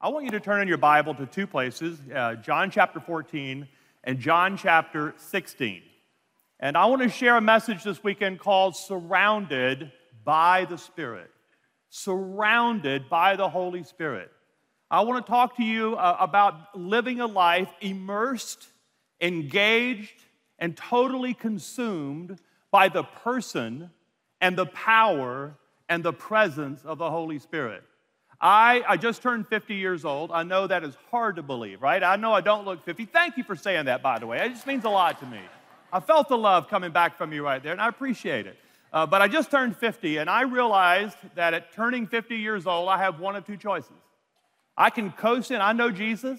I want you to turn in your Bible to two places uh, John chapter 14 and John chapter 16. And I want to share a message this weekend called Surrounded by the Spirit. Surrounded by the Holy Spirit. I want to talk to you uh, about living a life immersed, engaged, and totally consumed by the person and the power and the presence of the Holy Spirit. I, I just turned 50 years old. I know that is hard to believe, right? I know I don't look 50. Thank you for saying that, by the way. It just means a lot to me. I felt the love coming back from you right there, and I appreciate it. Uh, but I just turned 50, and I realized that at turning 50 years old, I have one of two choices. I can coast in, I know Jesus,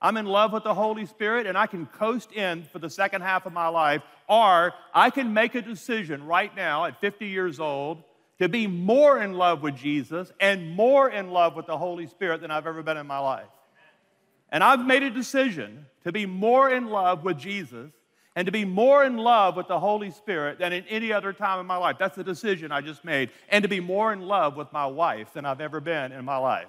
I'm in love with the Holy Spirit, and I can coast in for the second half of my life, or I can make a decision right now at 50 years old to be more in love with Jesus and more in love with the Holy Spirit than I've ever been in my life. And I've made a decision to be more in love with Jesus and to be more in love with the Holy Spirit than in any other time in my life. That's the decision I just made. And to be more in love with my wife than I've ever been in my life.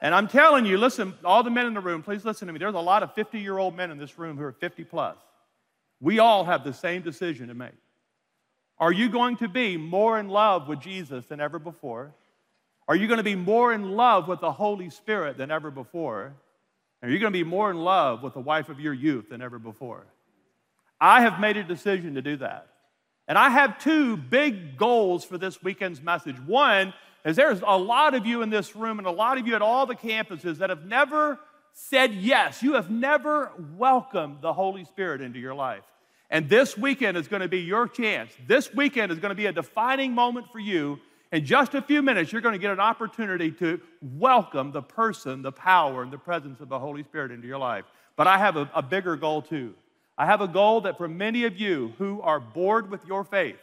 And I'm telling you, listen, all the men in the room, please listen to me. There's a lot of 50 year old men in this room who are 50 plus. We all have the same decision to make. Are you going to be more in love with Jesus than ever before? Are you going to be more in love with the Holy Spirit than ever before? Are you going to be more in love with the wife of your youth than ever before? I have made a decision to do that. And I have two big goals for this weekend's message. One is there's a lot of you in this room and a lot of you at all the campuses that have never said yes. You have never welcomed the Holy Spirit into your life. And this weekend is going to be your chance. This weekend is going to be a defining moment for you. In just a few minutes, you're going to get an opportunity to welcome the person, the power, and the presence of the Holy Spirit into your life. But I have a, a bigger goal too. I have a goal that for many of you who are bored with your faith,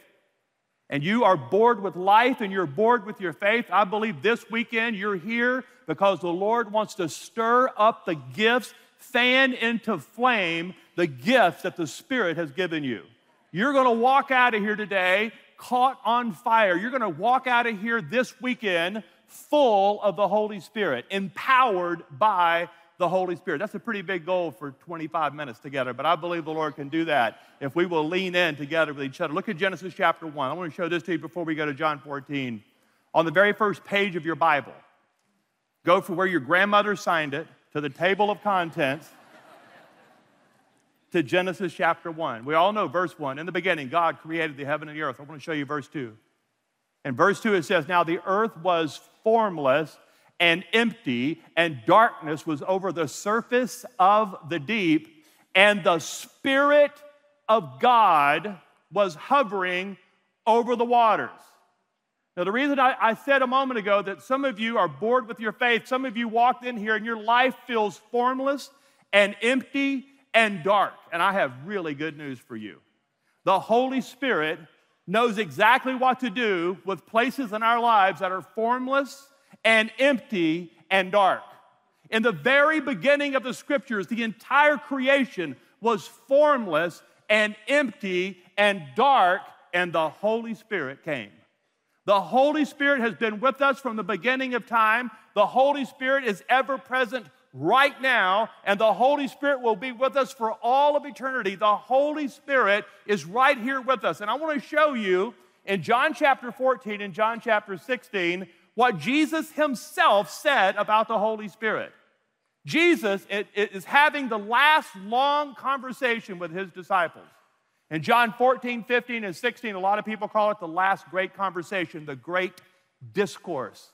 and you are bored with life and you're bored with your faith, I believe this weekend you're here because the Lord wants to stir up the gifts, fan into flame the gift that the Spirit has given you. You're going to walk out of here today caught on fire. You're going to walk out of here this weekend full of the Holy Spirit, empowered by the Holy Spirit. That's a pretty big goal for 25 minutes together, but I believe the Lord can do that if we will lean in together with each other. Look at Genesis chapter 1. I want to show this to you before we go to John 14. On the very first page of your Bible, go from where your grandmother signed it to the table of contents to Genesis chapter 1. We all know verse 1. In the beginning, God created the heaven and the earth. I want to show you verse 2. In verse 2, it says, Now the earth was formless and empty, and darkness was over the surface of the deep, and the Spirit of God was hovering over the waters. Now, the reason I, I, said a moment ago that some of you are bored with your faith, some of you walked in here and your life feels formless and empty and dark. And I have really good news for you. The Holy Spirit knows exactly what to do with places in our lives that are formless and empty and dark. In the very beginning of the scriptures, the entire creation was formless and empty and dark, and the Holy Spirit came. The Holy Spirit has been with us from the beginning of time. The Holy Spirit is ever present right now, and the Holy Spirit will be with us for all of eternity. The Holy Spirit is right here with us. And I want to show you in John chapter 14 and John chapter 16 what Jesus himself said about the Holy Spirit. Jesus is having the last long conversation with his disciples. In John 14, 15, and 16, a lot of people call it the last great conversation, the great discourse.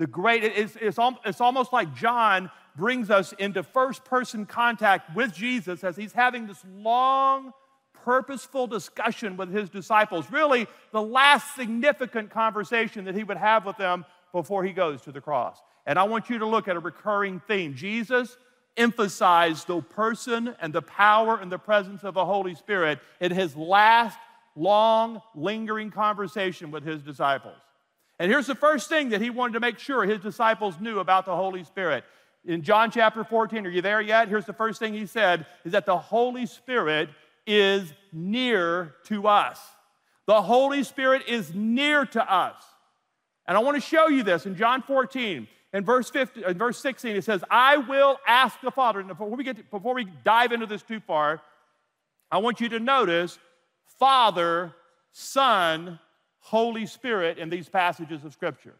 The great, it's, it's, it's almost like John brings us into first person contact with Jesus as he's having this long, purposeful discussion with his disciples. Really, the last significant conversation that he would have with them before he goes to the cross. And I want you to look at a recurring theme. Jesus emphasized the person and the power and the presence of the Holy Spirit in his last long, lingering conversation with his disciples. And here's the first thing that he wanted to make sure his disciples knew about the Holy Spirit in John chapter 14, are you there yet? Here's the first thing he said is that the Holy Spirit is near to us. The Holy Spirit is near to us. And I want to show you this in John 14. in verse 50, in verse 16, it says, I will ask the Father. And before we, get to, before we dive into this too far, I want you to notice Father, Son, Holy Spirit in these passages of Scripture.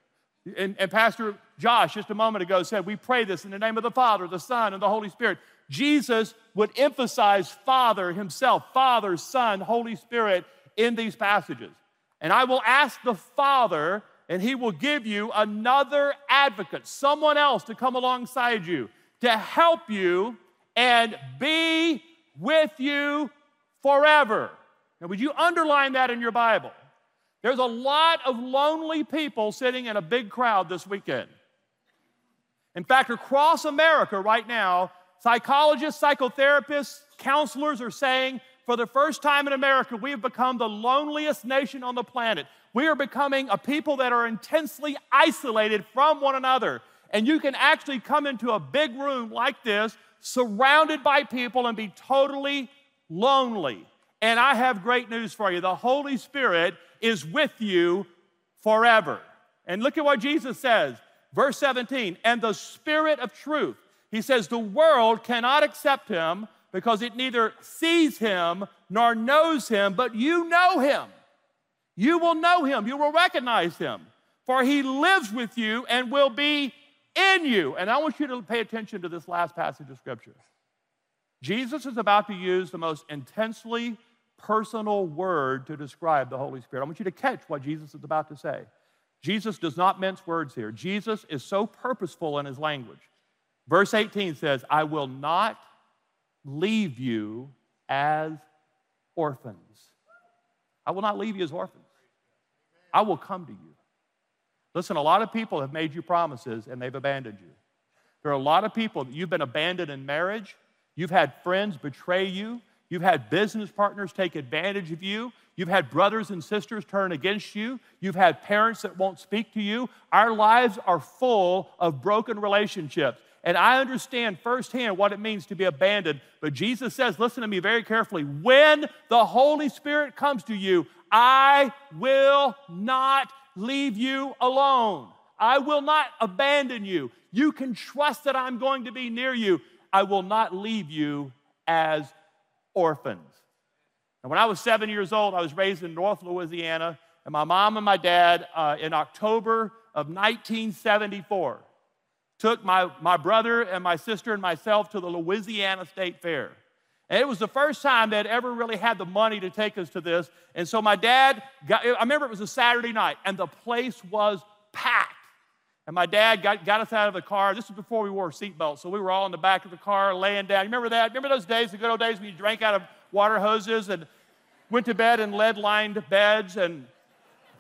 And, and, Pastor Josh, just a moment ago, said, We pray this in the name of the Father, the Son, and the Holy Spirit. Jesus would emphasize Father himself, Father, Son, Holy Spirit in these passages. And I will ask the Father, and he will give you another advocate, someone else to come alongside you to help you and be with you forever. Now, would you underline that in your Bible? There's a lot of lonely people sitting in a big crowd this weekend. In fact, across America right now, psychologists, psychotherapists, counselors are saying for the first time in America, we have become the loneliest nation on the planet. We are becoming a people that are intensely isolated from one another. And you can actually come into a big room like this, surrounded by people, and be totally lonely. And I have great news for you the Holy Spirit is with you forever. And look at what Jesus says, verse 17, and the Spirit of truth. He says, The world cannot accept him because it neither sees him nor knows him, but you know him. You will know him, you will recognize him, for he lives with you and will be in you. And I want you to pay attention to this last passage of scripture. Jesus is about to use the most intensely personal word to describe the Holy Spirit. I want you to catch what Jesus is about to say. Jesus does not mince words here. Jesus is so purposeful in his language. Verse 18 says, I will not leave you as orphans. I will not leave you as orphans. I will come to you. Listen, a lot of people have made you promises and they've abandoned you. There are a lot of people that you've been abandoned in marriage. You've had friends betray you. You've had business partners take advantage of you. You've had brothers and sisters turn against you. You've had parents that won't speak to you. Our lives are full of broken relationships. And I understand firsthand what it means to be abandoned. But Jesus says, listen to me very carefully. When the Holy Spirit comes to you, I will not leave you alone. I will not abandon you. You can trust that I'm going to be near you. I will not leave you as orphans. And when I was seven years old, I was raised in North Louisiana, and my mom and my dad, uh, in October of 1974, took my, my brother and my sister and myself to the Louisiana State Fair. And it was the first time they'd ever really had the money to take us to this. And so my dad, got, I remember it was a Saturday night, and the place was packed. And my dad got, got us out of the car. This was before we wore seatbelts, so we were all in the back of the car laying down. You remember that? Remember those days, the good old days when you drank out of water hoses and went to bed in lead lined beds and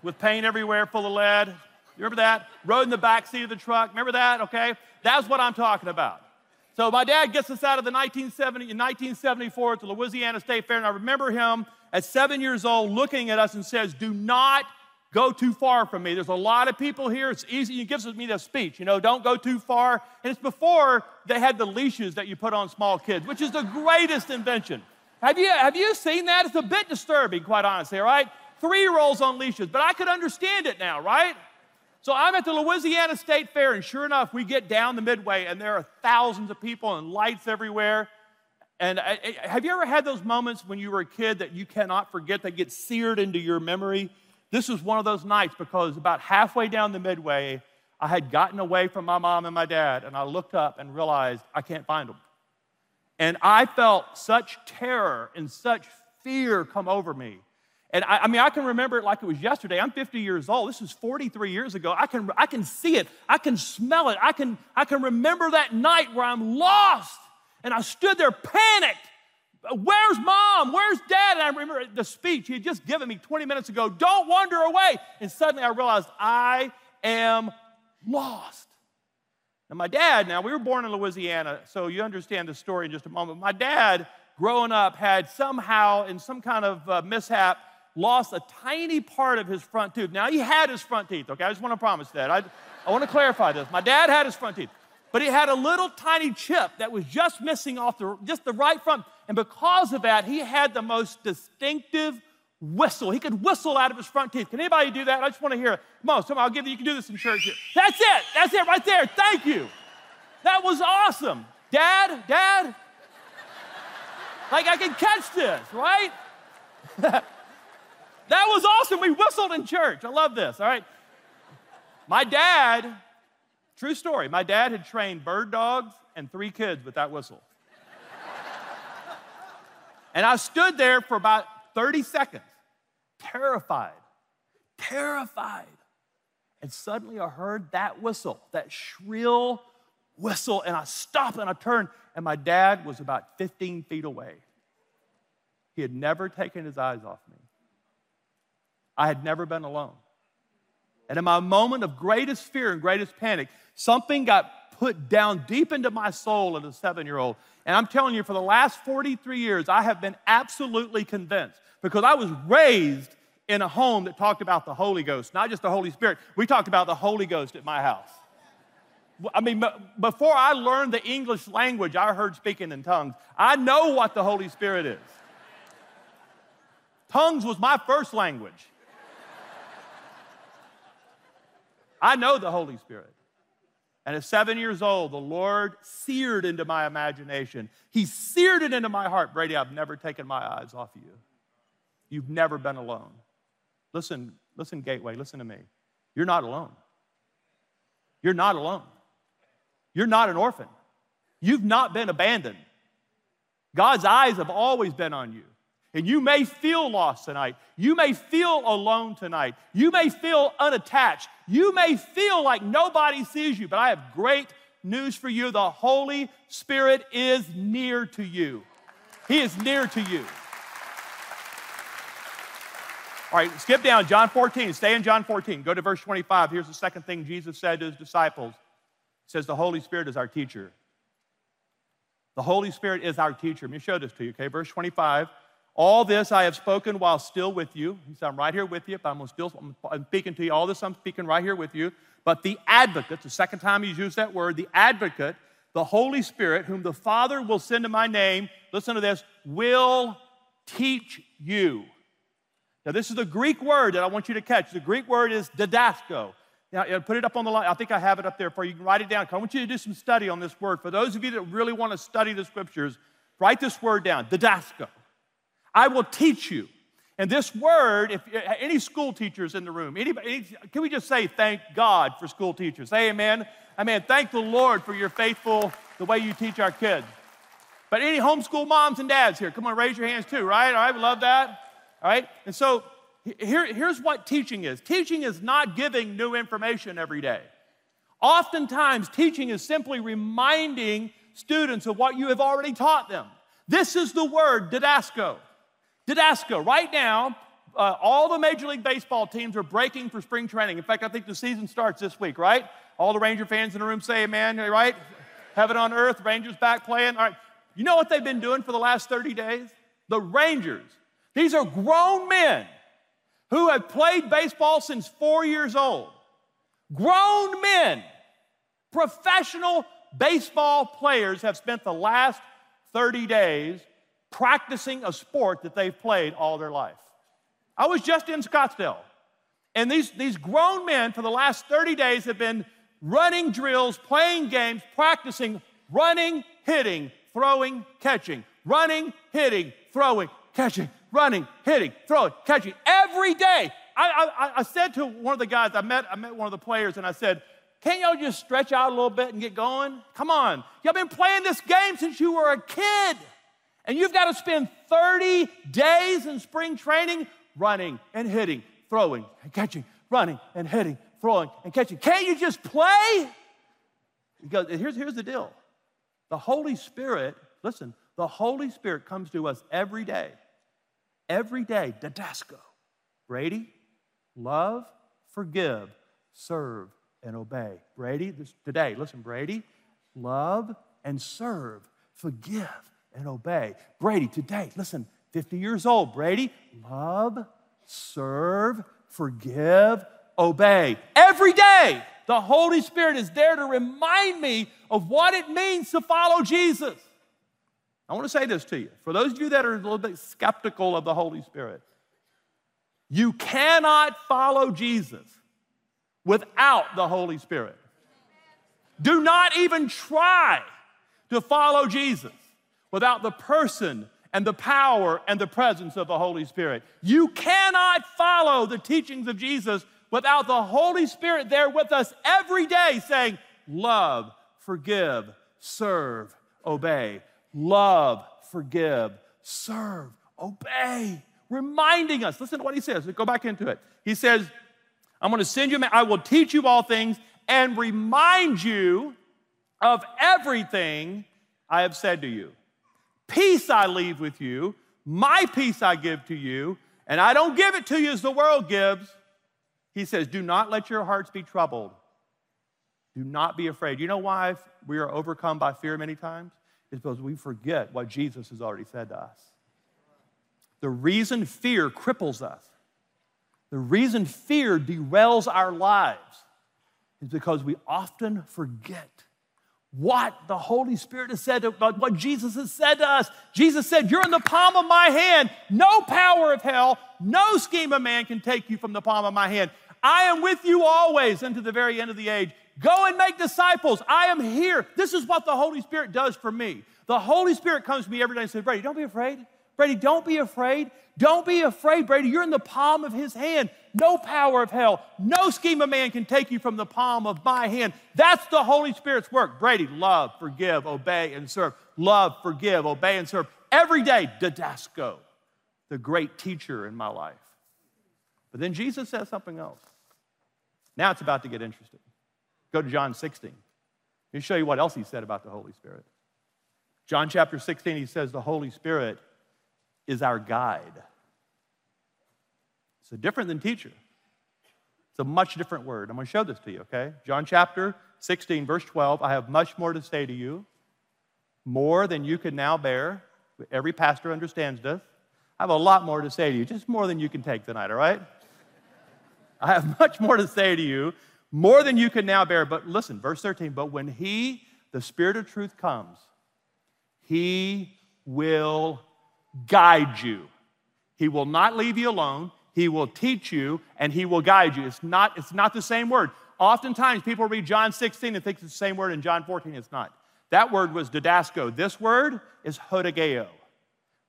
with paint everywhere full of lead? You remember that? Rode in the back seat of the truck. Remember that? Okay. That's what I'm talking about. So my dad gets us out of the 1970, in 1974 at the Louisiana State Fair, and I remember him at seven years old looking at us and says, Do not go too far from me. There's a lot of people here. It's easy. He gives me the speech, you know, don't go too far. And it's before they had the leashes that you put on small kids, which is the greatest invention. Have you, have you seen that? It's a bit disturbing, quite honestly, all right? Three year olds on leashes, but I could understand it now, right? So I'm at the Louisiana State Fair, and sure enough, we get down the midway, and there are thousands of people and lights everywhere. And I, I, have you ever had those moments when you were a kid that you cannot forget that get seared into your memory? This was one of those nights because about halfway down the midway, I had gotten away from my mom and my dad, and I looked up and realized I can't find them. And I felt such terror and such fear come over me. And I, I, mean, I can remember it like it was yesterday. I'm 50 years old. This was 43 years ago. I can, I can see it. I can smell it. I can, I can remember that night where I'm lost. And I stood there panicked Where's mom? Where's dad? And I remember the speech he had just given me 20 minutes ago don't wander away. And suddenly I realized I am lost. Now, my dad, now we were born in Louisiana, so you understand the story in just a moment. My dad, growing up, had somehow, in some kind of uh, mishap, lost a tiny part of his front tooth. Now, he had his front teeth, okay? I just want to promise that. I, I want to clarify this. My dad had his front teeth, but he had a little tiny chip that was just missing off the, just the right front. And because of that, he had the most distinctive whistle. He could whistle out of his front teeth. Can anybody do that? I just want to hear it. Somebody, I'll give you, you can do this in church. That's it. That's it right there. Thank you. That was awesome. Dad, Dad, like I can catch this, right? that was awesome. We whistled in church. I love this, all right? My dad, true story, my dad had trained bird dogs and three kids with that whistle. And I stood there for about 30 seconds, terrified, terrified. And suddenly I heard that whistle, that shrill whistle, and I stopped and I turned, and my dad was about 15 feet away. He had never taken his eyes off me. I had never been alone. And in my moment of greatest fear and greatest panic, something got put down deep into my soul as a seven year old. And I'm telling you, for the last 43 years, I have been absolutely convinced because I was raised in a home that talked about the Holy Ghost, not just the Holy Spirit. We talked about the Holy Ghost at my house. I mean, before I learned the English language, I heard speaking in tongues. I know what the Holy Spirit is. Tongues was my first language. I know the Holy Spirit. And at seven years old, the Lord seared into my imagination. He seared it into my heart. Brady, I've never taken my eyes off of you. You've never been alone. Listen, listen, Gateway, listen to me. You're not alone. You're not alone. You're not an orphan. You've not been abandoned. God's eyes have always been on you. And you may feel lost tonight. You may feel alone tonight. You may feel unattached. You may feel like nobody sees you, but I have great news for you. The Holy Spirit is near to you. He is near to you. All right, skip down, John 14. Stay in John 14. Go to verse 25. Here's the second thing Jesus said to his disciples. He says, The Holy Spirit is our teacher. The Holy Spirit is our teacher. Let me show this to you, okay? Verse 25. All this I have spoken while still with you. He said, I'm right here with you. But I'm still I'm speaking to you. All this I'm speaking right here with you. But the advocate, the second time he's used that word, the advocate, the Holy Spirit, whom the Father will send in my name, listen to this, will teach you. Now, this is the Greek word that I want you to catch. The Greek word is didasko. Now, put it up on the line. I think I have it up there for you. You can write it down. I want you to do some study on this word. For those of you that really want to study the scriptures, write this word down, didasko. I will teach you. And this word, if eh, any school teachers in the room, anybody, can we just say thank God for school teachers? Say amen. Amen. Thank the Lord for your faithful, the way you teach our kids. But any homeschool moms and dads here, come on, raise your hands too, right? All right, we love that. All right. And so here, here's what teaching is teaching is not giving new information every day. Oftentimes, teaching is simply reminding students of what you have already taught them. This is the word didasko. Didasko, right now, uh, all the Major League Baseball teams are breaking for spring training. In fact, I think the season starts this week, right? All the Ranger fans in the room say amen, right? Heaven on earth, Rangers back playing. All right. You know what they've been doing for the last 30 days? The Rangers. These are grown men who have played baseball since four years old. Grown men, professional baseball players have spent the last 30 days practicing a sport that they've played all their life. I was just in Scottsdale, and these, these grown men for the last 30 days have been running drills, playing games, practicing running, hitting, throwing, catching, running, hitting, throwing, catching, running, hitting, throwing, catching every day. I, I, I said to one of the guys, I met, I met one of the players, and I said, can't y'all just stretch out a little bit and get going? Come on. Y'all been playing this game since you were a kid. And you've got to spend 30 days in spring training running and hitting, throwing and catching, running and hitting, throwing and catching. Can't you just play? Because here's, here's the deal the Holy Spirit, listen, the Holy Spirit comes to us every day. Every day, didasko. Brady, love, forgive, serve, and obey. Brady, this, today, listen, Brady, love and serve, forgive, and obey. Brady, today, listen, 50 years old. Brady, love, serve, forgive, obey. Every day, the Holy Spirit is there to remind me of what it means to follow Jesus. I want to say this to you. For those of you that are a little bit skeptical of the Holy Spirit, You cannot follow Jesus without the Holy Spirit. Do not even try to follow Jesus without the person and the power and the presence of the Holy Spirit. You cannot follow the teachings of Jesus without the Holy Spirit there with us every day saying, Love, forgive, serve, obey. Love, forgive, serve, obey. Reminding us. Listen to what he says. Go back into it. He says, I'm going to send you, I will teach you all things and remind you of everything I have said to you. Peace I leave with you, my peace I give to you, and I don't give it to you as the world gives. He says, Do not let your hearts be troubled. Do not be afraid. You know why we are overcome by fear many times? It's because we forget what Jesus has already said to us. The reason fear cripples us, the reason fear derails our lives, is because we often forget what the Holy Spirit has said, about what Jesus has said to us. Jesus said, You're in the palm of my hand. No power of hell, no scheme of man can take you from the palm of my hand. I am with you always unto the very end of the age. Go and make disciples. I am here. This is what the Holy Spirit does for me. The Holy Spirit comes to me every day and says, Brady, don't be afraid. Brady, don't be afraid. Don't be afraid, Brady. You're in the palm of his hand. No power of hell, no scheme of man can take you from the palm of my hand. That's the Holy Spirit's work. Brady, love, forgive, obey, and serve. Love, forgive, obey, and serve. Every day, Didasko, the great teacher in my life. But then Jesus says something else. Now it's about to get interesting. Go to John 16. Let me show you what else he said about the Holy Spirit. John chapter 16, he says, The Holy Spirit is our guide. So different than teacher. It's a much different word. I'm going to show this to you, okay? John chapter 16, verse 12. I have much more to say to you, more than you can now bear. Every pastor understands this. I have a lot more to say to you, just more than you can take tonight, all right? I have much more to say to you, more than you can now bear. But listen, verse 13, but when He, the Spirit of truth, comes, He will guide you. He will not leave you alone. He will teach you and he will guide you. It's not, it's not the same word. Oftentimes people read John 16 and think it's the same word in John 14. It's not. That word was didasko. This word is hodegeo.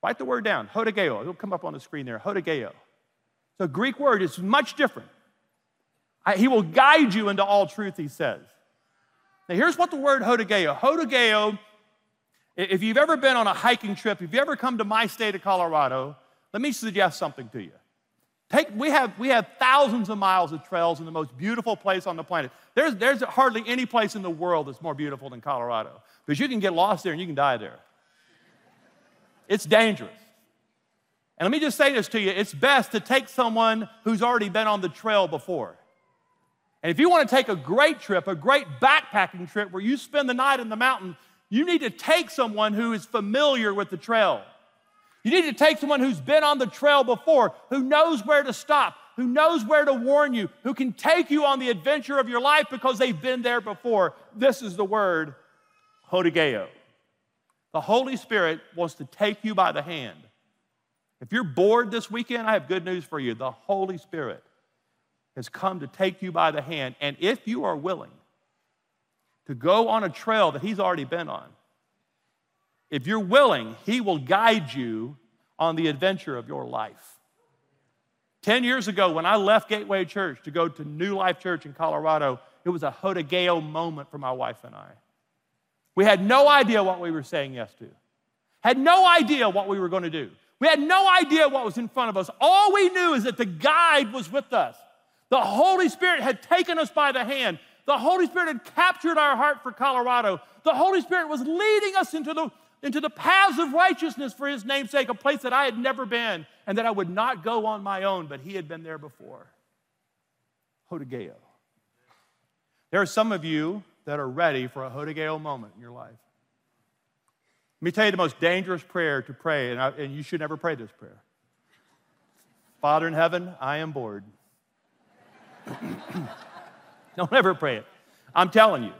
Write the word down. Hodegeo. It'll come up on the screen there. Hodegeo. It's a Greek word. It's much different. I, he will guide you into all truth, he says. Now, here's what the word hodegeo. Hodegeo if you've ever been on a hiking trip, if you ever come to my state of Colorado, let me suggest something to you. Take, we, have, we have thousands of miles of trails in the most beautiful place on the planet. There's, there's hardly any place in the world that's more beautiful than Colorado because you can get lost there and you can die there. It's dangerous. And let me just say this to you it's best to take someone who's already been on the trail before. And if you want to take a great trip, a great backpacking trip where you spend the night in the mountains, you need to take someone who is familiar with the trail. You need to take someone who's been on the trail before, who knows where to stop, who knows where to warn you, who can take you on the adventure of your life because they've been there before. This is the word hodegeo. The Holy Spirit wants to take you by the hand. If you're bored this weekend, I have good news for you. The Holy Spirit has come to take you by the hand. And if you are willing, to go on a trail that he's already been on. If you're willing, he will guide you on the adventure of your life. 10 years ago, when I left Gateway Church to go to New Life Church in Colorado, it was a hodegeo moment for my wife and I. We had no idea what we were saying yes to, had no idea what we were going to do. We had no idea what was in front of us. All we knew is that the guide was with us. The Holy Spirit had taken us by the hand the Holy Spirit had captured our heart for Colorado. The Holy Spirit was leading us into the, into the paths of righteousness for His namesake, a place that I had never been and that I would not go on my own, but He had been there before. Hodegeo. There are some of you that are ready for a Hodegeo moment in your life. Let me tell you the most dangerous prayer to pray, and, I, and you should never pray this prayer. Father in heaven, I am bored. Don't ever pray it. I'm telling you.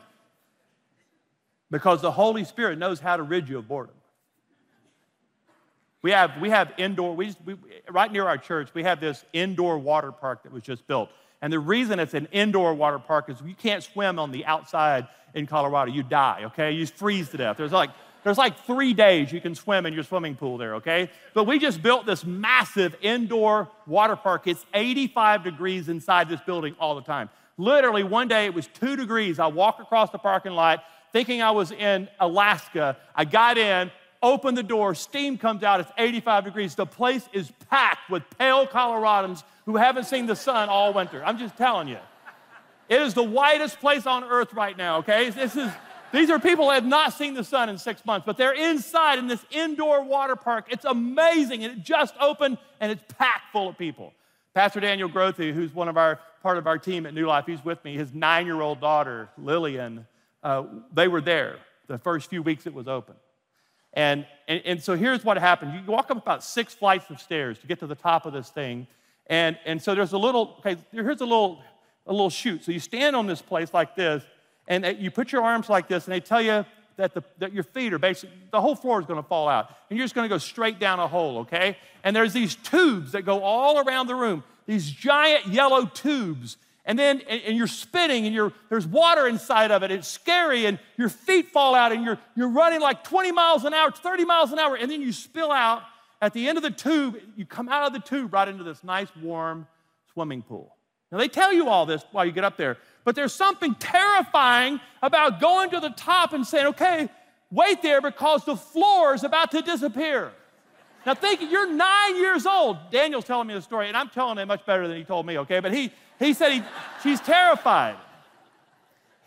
Because the Holy Spirit knows how to rid you of boredom. We have, we have indoor, we, we, right near our church, we have this indoor water park that was just built. And the reason it's an indoor water park is you can't swim on the outside in Colorado. You die, okay? You freeze to death. There's like, there's like three days you can swim in your swimming pool there, okay? But we just built this massive indoor water park. It's 85 degrees inside this building all the time. Literally, one day it was two degrees. I walked across the parking lot thinking I was in Alaska. I got in, opened the door, steam comes out, it's 85 degrees. The place is packed with pale Coloradans who haven't seen the sun all winter. I'm just telling you. It is the whitest place on earth right now, okay? This is, these are people who have not seen the sun in six months, but they're inside in this indoor water park. It's amazing, and it just opened, and it's packed full of people. Pastor Daniel Grothe, who's one of our part of our team at New Life, he's with me. His nine-year-old daughter, Lillian, uh, they were there the first few weeks it was open. And, and, and so here's what happened. You walk up about six flights of stairs to get to the top of this thing. And, and so there's a little, okay, here's a little, a little chute. So you stand on this place like this, and you put your arms like this, and they tell you that, the, that your feet are basically, the whole floor is going to fall out. And you're just going to go straight down a hole, okay? And there's these tubes that go all around the room, these giant yellow tubes and then and, you're spinning and you're, there's water inside of it. It's scary and your feet fall out and you're, you're running like 20 miles an hour, 30 miles an hour, and then you spill out. At the end of the tube, you come out of the tube right into this nice warm swimming pool. Now they tell you all this while you get up there, but there's something terrifying about going to the top and saying, okay, wait there because the floor is about to disappear. Now think, you're nine years old. Daniel's telling me the story, and I'm telling it much better than he told me, okay? But he, he said he, she's terrified.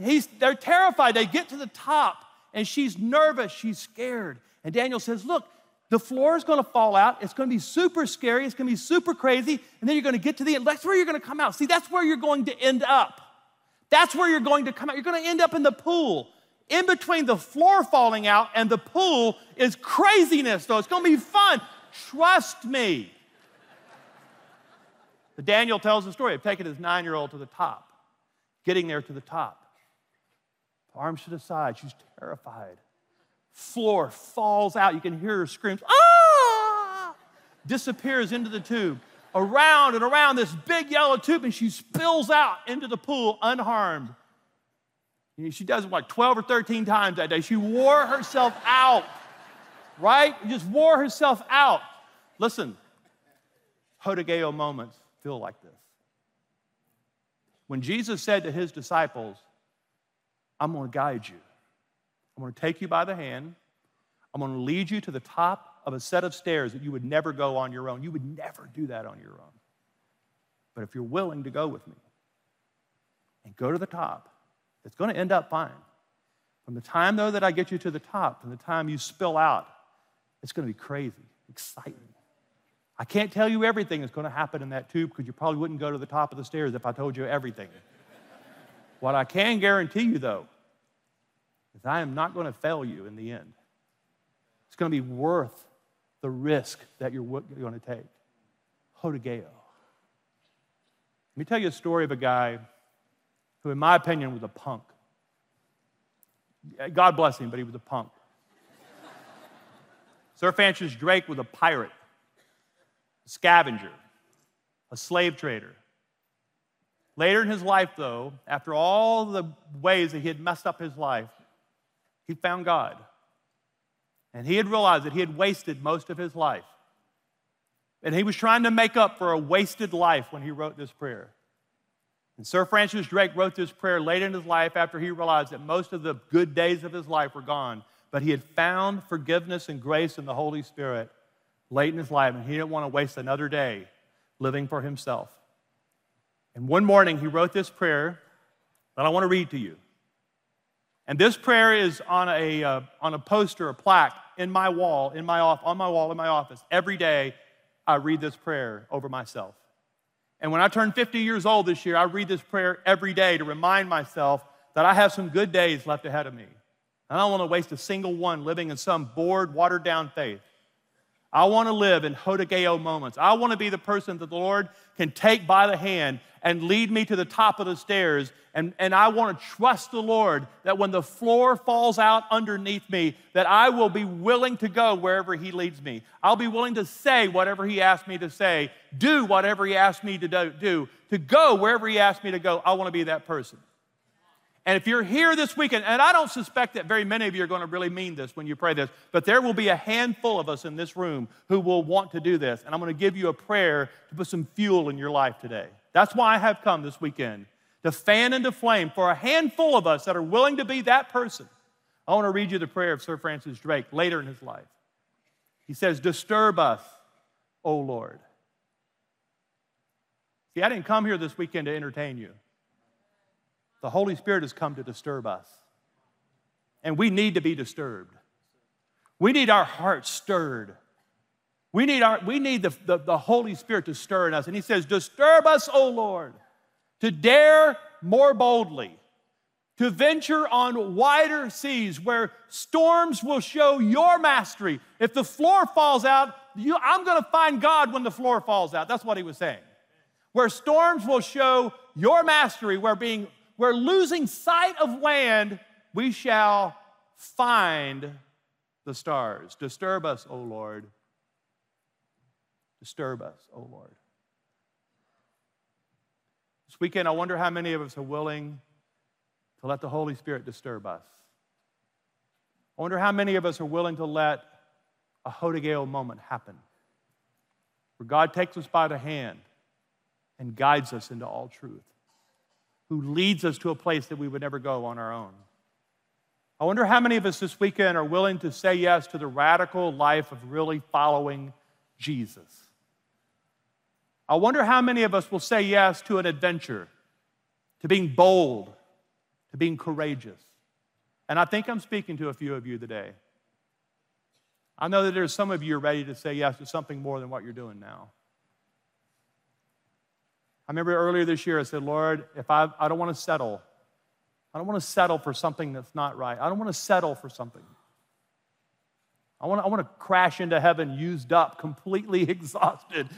He's, they're terrified. They get to the top, and she's nervous. She's scared. And Daniel says, Look, the floor is going to fall out. It's going to be super scary. It's going to be super crazy. And then you're going to get to the end. That's where you're going to come out. See, that's where you're going to end up. That's where you're going to come out. You're going to end up in the pool. In between the floor falling out and the pool is craziness, though. It's going to be fun. Trust me. But Daniel tells the story of taking his nine year old to the top, getting there to the top. Arms to the side, she's terrified. Floor falls out. You can hear her screams, ah! Disappears into the tube, around and around this big yellow tube, and she spills out into the pool unharmed. She does it like 12 or 13 times that day. She wore herself out, right? Just wore herself out. Listen, Hodegeo moments feel like this. When Jesus said to his disciples, I'm going to guide you, I'm going to take you by the hand, I'm going to lead you to the top of a set of stairs that you would never go on your own. You would never do that on your own. But if you're willing to go with me and go to the top, it's going to end up fine. From the time, though, that I get you to the top, from the time you spill out, it's going to be crazy, exciting. I can't tell you everything that's going to happen in that tube because you probably wouldn't go to the top of the stairs if I told you everything. what I can guarantee you, though, is I am not going to fail you in the end. It's going to be worth the risk that you're going to take. Hodegeo. Let me tell you a story of a guy who, in my opinion, was a punk. God bless him, but he was a punk. Sir Francis Drake was a pirate a scavenger, a slave trader. Later in his life, though, after all the ways that he had messed up his life, he found God. And he had realized that he had wasted most of his life. And he was trying to make up for a wasted life when he wrote this prayer. And Sir Francis Drake wrote this prayer late in his life after he realized that most of the good days of his life were gone, but he had found forgiveness and grace in the Holy Spirit late in his life, and he didn't want to waste another day living for himself. And one morning, he wrote this prayer that I want to read to you. And this prayer is on a, uh, on a poster, a plaque in my wall, in my off, on my wall in my office. Every day, I read this prayer over myself. And when I turn 50 years old this year, I read this prayer every day to remind myself that I have some good days left ahead of me. I don't want to waste a single one living in some bored, watered down faith. I want to live in Hodegeo moments. I want to be the person that the Lord can take by the hand and lead me to the top of the stairs. And, and I want to trust the Lord that when the floor falls out underneath me, that I will be willing to go wherever He leads me. I'll be willing to say whatever He asks me to say, do whatever He asks me to do, to go wherever He asks me to go. I want to be that person. And if you're here this weekend, and I don't suspect that very many of you are going to really mean this when you pray this, but there will be a handful of us in this room who will want to do this. And I'm going to give you a prayer to put some fuel in your life today. That's why I have come this weekend to fan into flame for a handful of us that are willing to be that person. I want to read you the prayer of Sir Francis Drake later in his life. He says, Disturb us, O Lord. See, I didn't come here this weekend to entertain you. The Holy Spirit has come to disturb us. And we need to be disturbed. We need our hearts stirred. We need, our, we need the, the, the Holy Spirit to stir in us. And He says, Disturb us, O Lord, to dare more boldly, to venture on wider seas where storms will show your mastery. If the floor falls out, you, I'm going to find God when the floor falls out. That's what He was saying. Where storms will show your mastery, where being we're losing sight of land, we shall find the stars. Disturb us, O Lord. Disturb us, O Lord. This weekend, I wonder how many of us are willing to let the Holy Spirit disturb us. I wonder how many of us are willing to let a Hodegeo moment happen, where God takes us by the hand and guides us into all truth who leads us to a place that we would never go on our own. I wonder how many of us this weekend are willing to say yes to the radical life of really following Jesus. I wonder how many of us will say yes to an adventure, to being bold, to being courageous. And I think I'm speaking to a few of you today. I know that there's some of you ready to say yes to something more than what you're doing now. I remember earlier this year, I said, Lord, if I, I don't want to settle, I don't want to settle for something that's not right. I don't want to settle for something. I want, I want to crash into heaven used up, completely exhausted,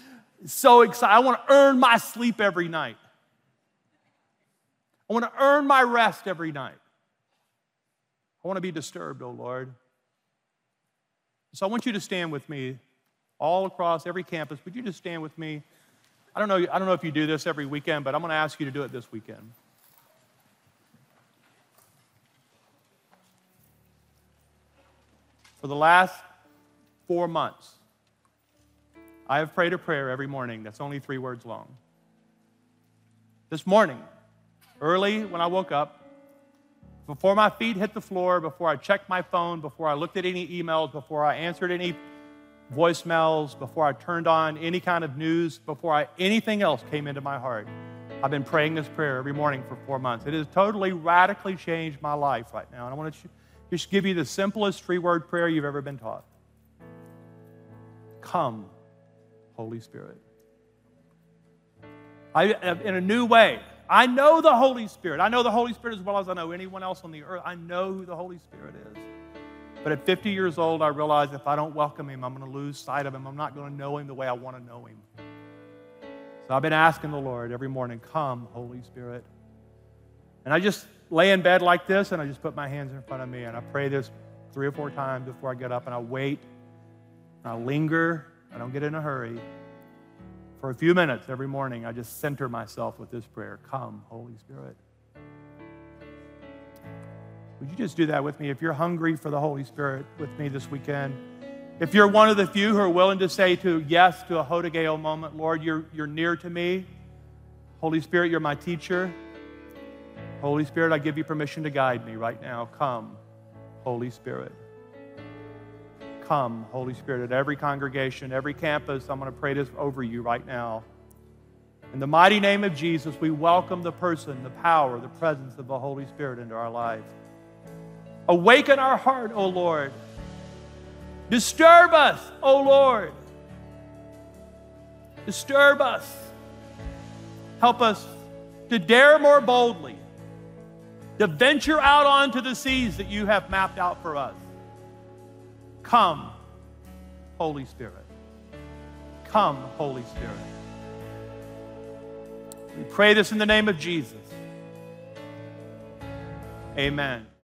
so excited. I want to earn my sleep every night. I want to earn my rest every night. I want to be disturbed, oh Lord. So I want you to stand with me all across every campus. Would you just stand with me? I don't know, I don't know if you do this every weekend, but I'm going to ask you to do it this weekend. For the last four months, I have prayed a prayer every morning that's only three words long. This morning, early when I woke up, before my feet hit the floor, before I checked my phone, before I looked at any emails, before I answered any voicemails, before I turned on any kind of news, before I, anything else came into my heart. I've been praying this prayer every morning for four months. It has totally, radically changed my life right now. And I want to just give you the simplest three word prayer you've ever been taught Come, Holy Spirit. I, uh, in a new way, I know the Holy Spirit. I know the Holy Spirit as well as I know anyone else on the earth. I know who the Holy Spirit is. But at 50 years old, I realized if I don't welcome him, I'm going to lose sight of him. I'm not going to know him the way I want to know him. So I've been asking the Lord every morning, Come, Holy Spirit. And I just lay in bed like this and I just put my hands in front of me and I pray this three or four times before I get up and I wait and I linger. I don't get in a hurry. For a few minutes every morning, I just center myself with this prayer Come, Holy Spirit. Would you just do that with me? If you're hungry for the Holy Spirit with me this weekend, if you're one of the few who are willing to say to yes to a Hodegeo moment, Lord, you're, you're near to me. Holy Spirit, you're my teacher. Holy Spirit, I give you permission to guide me right now. Come, Holy Spirit. Come, Holy Spirit, at every congregation, every campus. I'm going to pray this over you right now. In the mighty name of Jesus, we welcome the person, the power, the presence of the Holy Spirit into our life. Awaken our heart, O Lord. Disturb us, O Lord. Disturb us. Help us to dare more boldly, to venture out onto the seas that you have mapped out for us. Come, Holy Spirit. Come, Holy Spirit. We pray this in the name of Jesus. Amen.